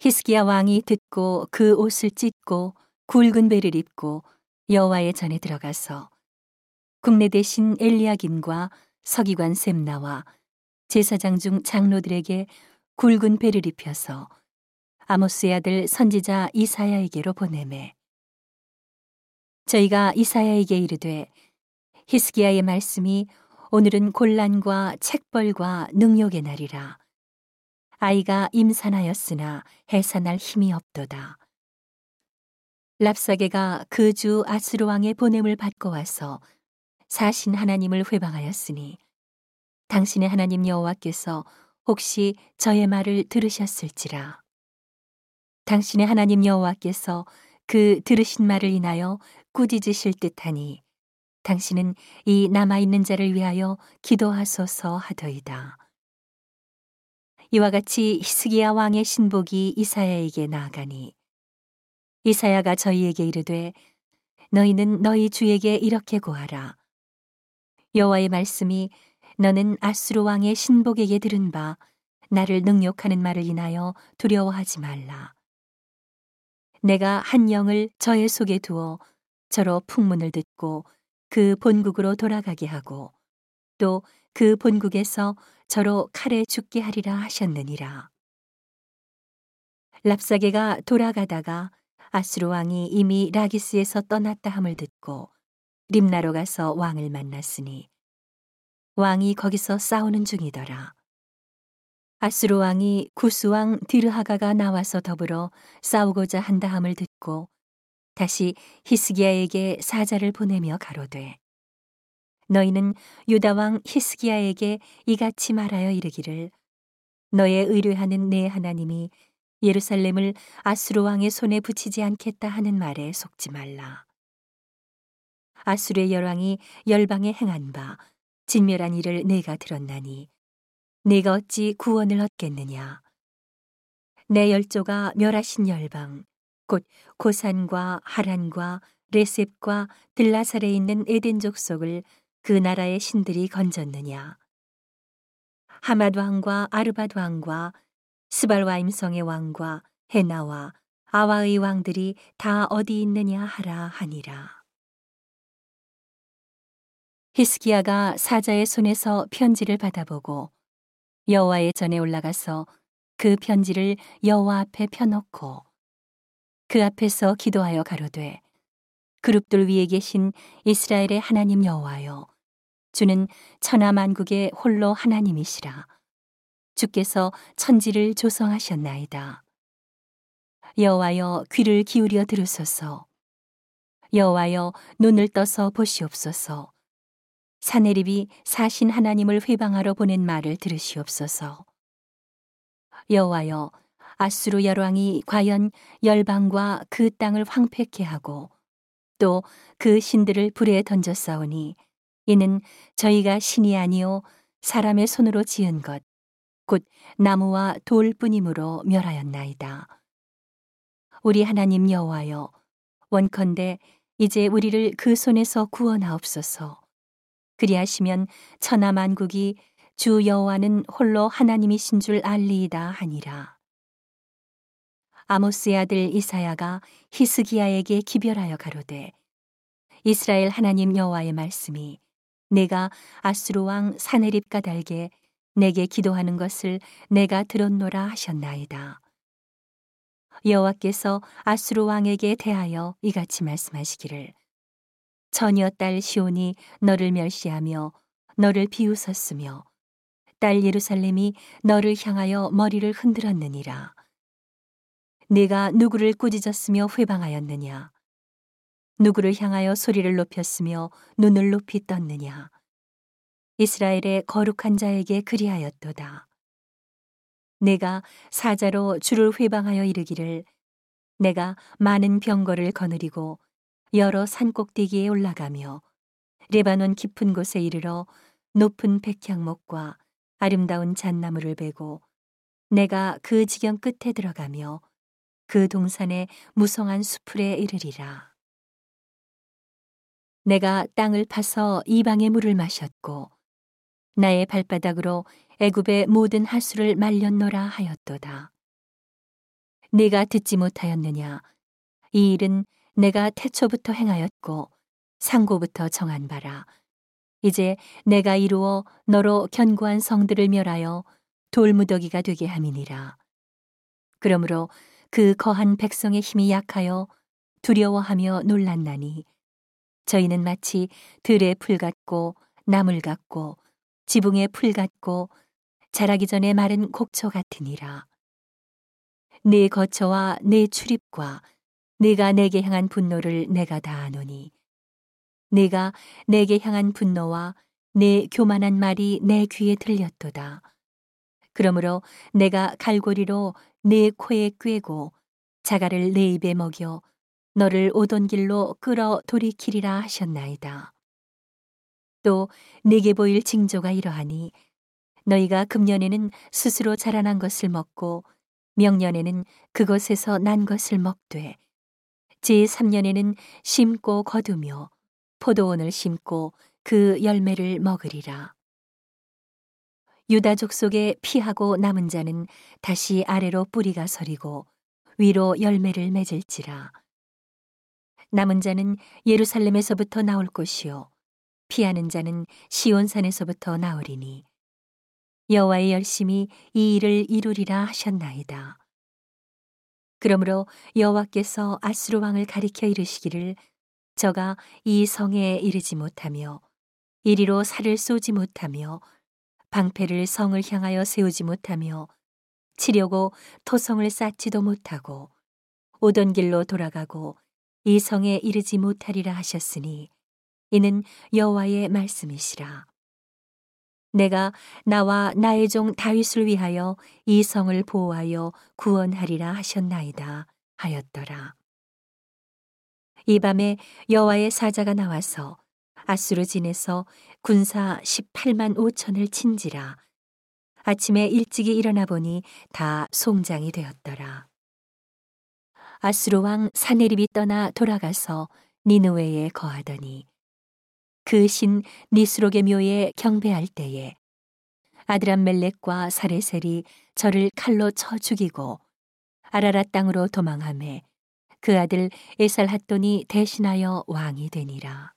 히스기야 왕이 듣고 그 옷을 찢고 굵은 배를 입고 여호와의 전에 들어가서 국내 대신 엘리야김과 서기관 셈나와 제사장 중 장로들에게 굵은 배를 입혀서 아모스의 아들 선지자 이사야에게로 보내매. 저희가 이사야에게 이르되 히스기야의 말씀이 오늘은 곤란과 책벌과 능욕의 날이라 임산하였으나 해산할 힘이 없도다. 랍사게가 그 주 아스루 왕의 보냄을 받고 와서 사신 하나님을 회방하였으니 당신의 하나님 여호와께서 혹시 저의 말을 들으셨을지라. 당신의 하나님 여호와께서 그 들으신 말을 인하여 꾸짖으실 듯하니 당신은 이 남아 있는 자를 위하여 기도하소서 하더이다. 이와 같이 히스기야 왕의 신복이 이사야에게 나아가니 이사야가 저희에게 이르되 너희는 너희 주에게 이렇게 고하라. 여호와의 말씀이 너는 아수르 왕의 신복에게 들은 바 나를 능욕하는 말을 인하여 두려워하지 말라. 내가 한 영을 저의 속에 두어 저로 풍문을 듣고 그 본국으로 돌아가게 하고 또 그 본국에서 저로 칼에 죽게 하리라 하셨느니라. 랍사게가 돌아가다가 아수르 왕이 이미 라기스에서 떠났다 함을 듣고 림나로 가서 왕을 만났으니 왕이 거기서 싸우는 중이더라. 아수르 왕이 구스 왕 디르하가가 나와서 더불어 싸우고자 한다 함을 듣고 다시 히스기야에게 사자를 보내며 가로되 너희는 유다 왕 히스기야에게 이같이 말하여 이르기를 너의 의뢰하는 내 하나님이 예루살렘을 아수르 왕의 손에 붙이지 않겠다 하는 말에 속지 말라. 아수르의 열왕이 열방에 행한 바 진멸한 일을 내가 들었나니 내가 어찌 구원을 얻겠느냐. 내 열조가 멸하신 열방 곧 고산과 하란과 레셉과 들라살에 있는 에덴 족속을 그 나라의 신들이 건졌느냐? 하마드 왕과 아르바드 왕과 스발와임 성의 왕과 헤나와 아와의 왕들이 다 어디 있느냐 하라 하니라. 히스기야가 사자의 손에서 편지를 받아보고 여호와의 전에 올라가서 그 편지를 여호와 앞에 펴놓고 그 앞에서 기도하여 가로되 그룹들 위에 계신 이스라엘의 하나님 여호와여 주는 천하 만국의 홀로 하나님이시라. 주께서 천지를 조성하셨나이다. 여호와여 귀를 기울여 들으소서. 여호와여 눈을 떠서 보시옵소서. 사내립이 사신 하나님을 회방하러 보낸 말을 들으시옵소서. 여호와여 아수르 열왕이 과연 열방과 그 땅을 황폐케 하고 또 그 신들을 불에 던졌사오니 이는 저희가 신이 아니요 사람의 손으로 지은 것, 곧 나무와 돌뿐이므로 멸하였나이다. 우리 하나님 여호와여, 원컨대 이제 우리를 그 손에서 구원하옵소서. 그리하시면 천하 만국이 주 여호와는 홀로 하나님이신 줄 알리이다 하니라. 아모스의 아들 이사야가 히스기야에게 기별하여 가로되 이스라엘 하나님 여호와의 말씀이 내가 아수르 왕 사네립과 달게 내게 기도하는 것을 내가 들었노라 하셨나이다. 여호와께서 아수르 왕에게 대하여 이같이 말씀하시기를 처녀 딸 시온이 너를 멸시하며 너를 비웃었으며 딸 예루살렘이 너를 향하여 머리를 흔들었느니라. 내가 누구를 꾸짖었으며 회방하였느냐? 누구를 향하여 소리를 높였으며 눈을 높이 떴느냐? 이스라엘의 거룩한 자에게 그리하였도다. 내가 사자로 주를 회방하여 이르기를 내가 많은 병거를 거느리고 여러 산꼭대기에 올라가며 레바논 깊은 곳에 이르러 높은 백향목과 아름다운 잣나무를 베고 내가 그 지경 끝에 들어가며 그 동산의 무성한 수풀에 이르리라. 내가 땅을 파서 이방의 물을 마셨고 나의 발바닥으로 애굽의 모든 하수를 말렸노라 하였도다. 네가 듣지 못하였느냐? 이 일은 내가 태초부터 행하였고 상고부터 정한 바라. 이제 내가 이루어 너로 견고한 성들을 멸하여 돌무더기가 되게 함이니라. 그러므로 그 거한 백성의 힘이 약하여 두려워하며 놀랐나니 저희는 마치 들의 풀 같고 나물 같고 지붕의 풀 같고 자라기 전에 마른 곡초 같으니라. 네 거처와 네 출입과 네가 내게 향한 분노를 내가 다 아노니 네가 내게 향한 분노와 네 교만한 말이 내 귀에 들렸도다. 그러므로 내가 갈고리로 네 코에 꿰고 자갈을 내 입에 먹여 너를 오던 길로 끌어 돌이키리라 하셨나이다. 또 네게 보일 징조가 이러하니 너희가 금년에는 스스로 자라난 것을 먹고 명년에는 그것에서 난 것을 먹되 제3년에는 심고 거두며 포도원을 심고 그 열매를 먹으리라. 유다족 속에 피하고 남은 자는 다시 아래로 뿌리가 서리고 위로 열매를 맺을지라. 남은 자는 예루살렘에서부터 나올 것이요 피하는 자는 시온산에서부터 나오리니 여호와의 열심히 이 일을 이루리라 하셨나이다. 그러므로 여호와께서 아스로 왕을 가리켜 이르시기를 저가 이 성에 이르지 못하며 이리로 살을 쏘지 못하며 방패를 성을 향하여 세우지 못하며 치려고 토성을 쌓지도 못하고 오던 길로 돌아가고 이 성에 이르지 못하리라 하셨으니 이는 여호와의 말씀이시라. 내가 나와 나의 종 다윗을 위하여 이 성을 보호하여 구원하리라 하셨나이다 하였더라. 이 밤에 여호와의 사자가 나와서 아수르 진에서 군사 18만 5천을 친지라. 아침에 일찍이 일어나 보니 다 송장이 되었더라. 아수르 왕 사네립이 떠나 돌아가서 니느웨에 거하더니 그 신 니스록의 묘에 경배할 때에 아드람멜렉과 사레셀이 저를 칼로 쳐 죽이고 아라라 땅으로 도망함에 그 아들 에살핫돈이 대신하여 왕이 되니라.